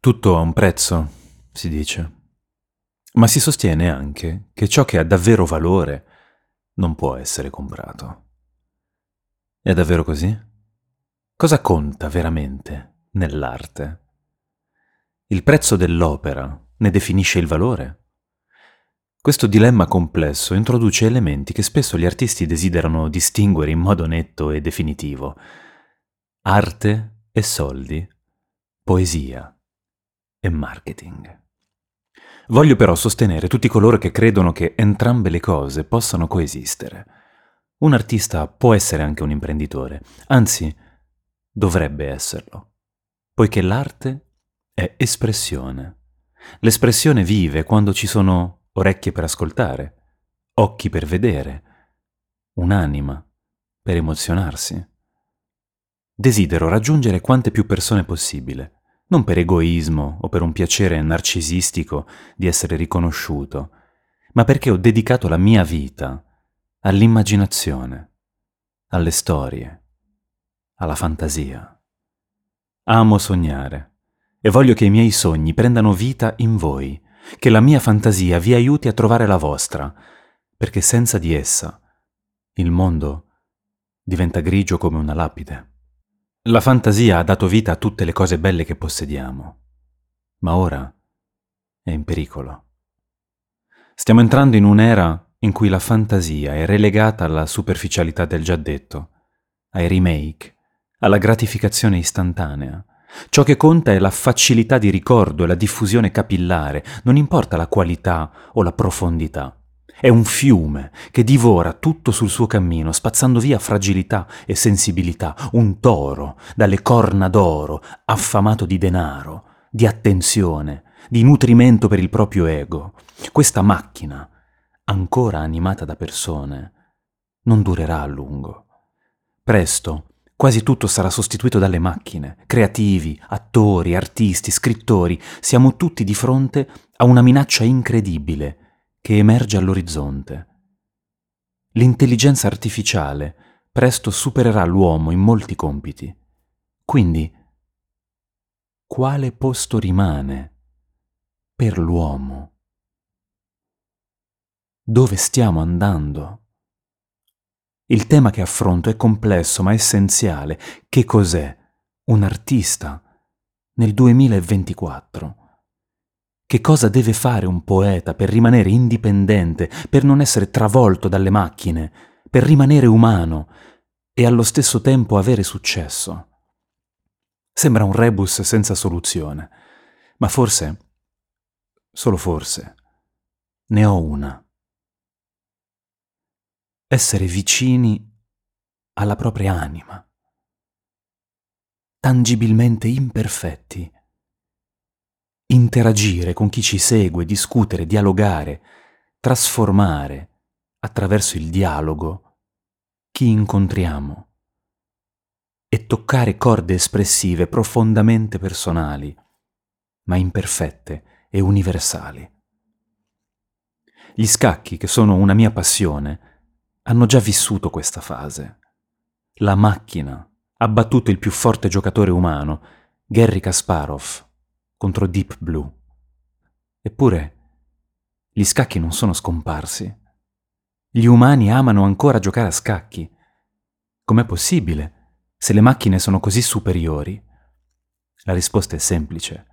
Tutto ha un prezzo, si dice, ma si sostiene anche che ciò che ha davvero valore non può essere comprato. È davvero così? Cosa conta veramente nell'arte? Il prezzo dell'opera ne definisce il valore? Questo dilemma complesso introduce elementi che spesso gli artisti desiderano distinguere in modo netto e definitivo. Arte e soldi, poesia e marketing. Voglio però sostenere tutti coloro che credono che entrambe le cose possano coesistere. Un artista può essere anche un imprenditore, anzi dovrebbe esserlo, poiché l'arte è espressione. L'espressione vive quando ci sono orecchie per ascoltare, occhi per vedere, un'anima per emozionarsi. Desidero raggiungere quante più persone possibile non per egoismo o per un piacere narcisistico di essere riconosciuto, ma perché ho dedicato la mia vita all'immaginazione, alle storie, alla fantasia. Amo sognare e voglio che i miei sogni prendano vita in voi, che la mia fantasia vi aiuti a trovare la vostra, perché senza di essa il mondo diventa grigio come una lapide. La fantasia ha dato vita a tutte le cose belle che possediamo, ma ora è in pericolo. Stiamo entrando in un'era in cui la fantasia è relegata alla superficialità del già detto, ai remake, alla gratificazione istantanea. Ciò che conta è la facilità di ricordo e la diffusione capillare, non importa la qualità o la profondità. È un fiume che divora tutto sul suo cammino, spazzando via fragilità e sensibilità, un toro dalle corna d'oro, affamato di denaro, di attenzione, di nutrimento per il proprio ego. Questa macchina, ancora animata da persone, non durerà a lungo. Presto quasi tutto sarà sostituito dalle macchine, creativi, attori, artisti, scrittori, siamo tutti di fronte a una minaccia incredibile che emerge all'orizzonte. L'intelligenza artificiale presto supererà l'uomo in molti compiti. Quindi, quale posto rimane per l'uomo? Dove stiamo andando? Il tema che affronto è complesso ma essenziale. Che cos'è un artista nel 2024? Che cosa deve fare un poeta per rimanere indipendente, per non essere travolto dalle macchine, per rimanere umano e allo stesso tempo avere successo? Sembra un rebus senza soluzione, ma forse, solo forse, ne ho una. Essere vicini alla propria anima, tangibilmente imperfetti interagire con chi ci segue, discutere, dialogare, trasformare attraverso il dialogo chi incontriamo e toccare corde espressive profondamente personali, ma imperfette e universali. Gli scacchi, che sono una mia passione, hanno già vissuto questa fase. La macchina ha battuto il più forte giocatore umano, Garry Kasparov, contro Deep Blue. Eppure, gli scacchi non sono scomparsi. Gli umani amano ancora giocare a scacchi. Com'è possibile se le macchine sono così superiori? La risposta è semplice.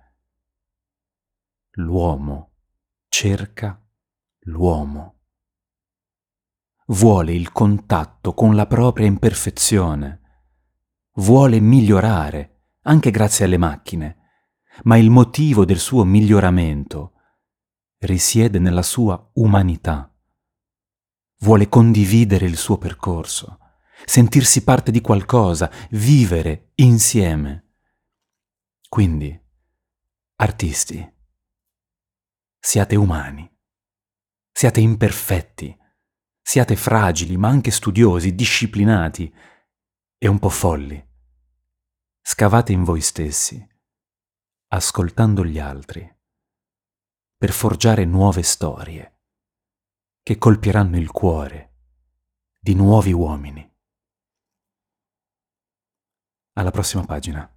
L'uomo cerca l'uomo. Vuole il contatto con la propria imperfezione. Vuole migliorare, anche grazie alle macchine ma il motivo del suo miglioramento risiede nella sua umanità. Vuole condividere il suo percorso, sentirsi parte di qualcosa, vivere insieme. Quindi, artisti, siate umani, siate imperfetti, siate fragili, ma anche studiosi, disciplinati e un po' folli. Scavate in voi stessi ascoltando gli altri, per forgiare nuove storie che colpiranno il cuore di nuovi uomini. Alla prossima pagina.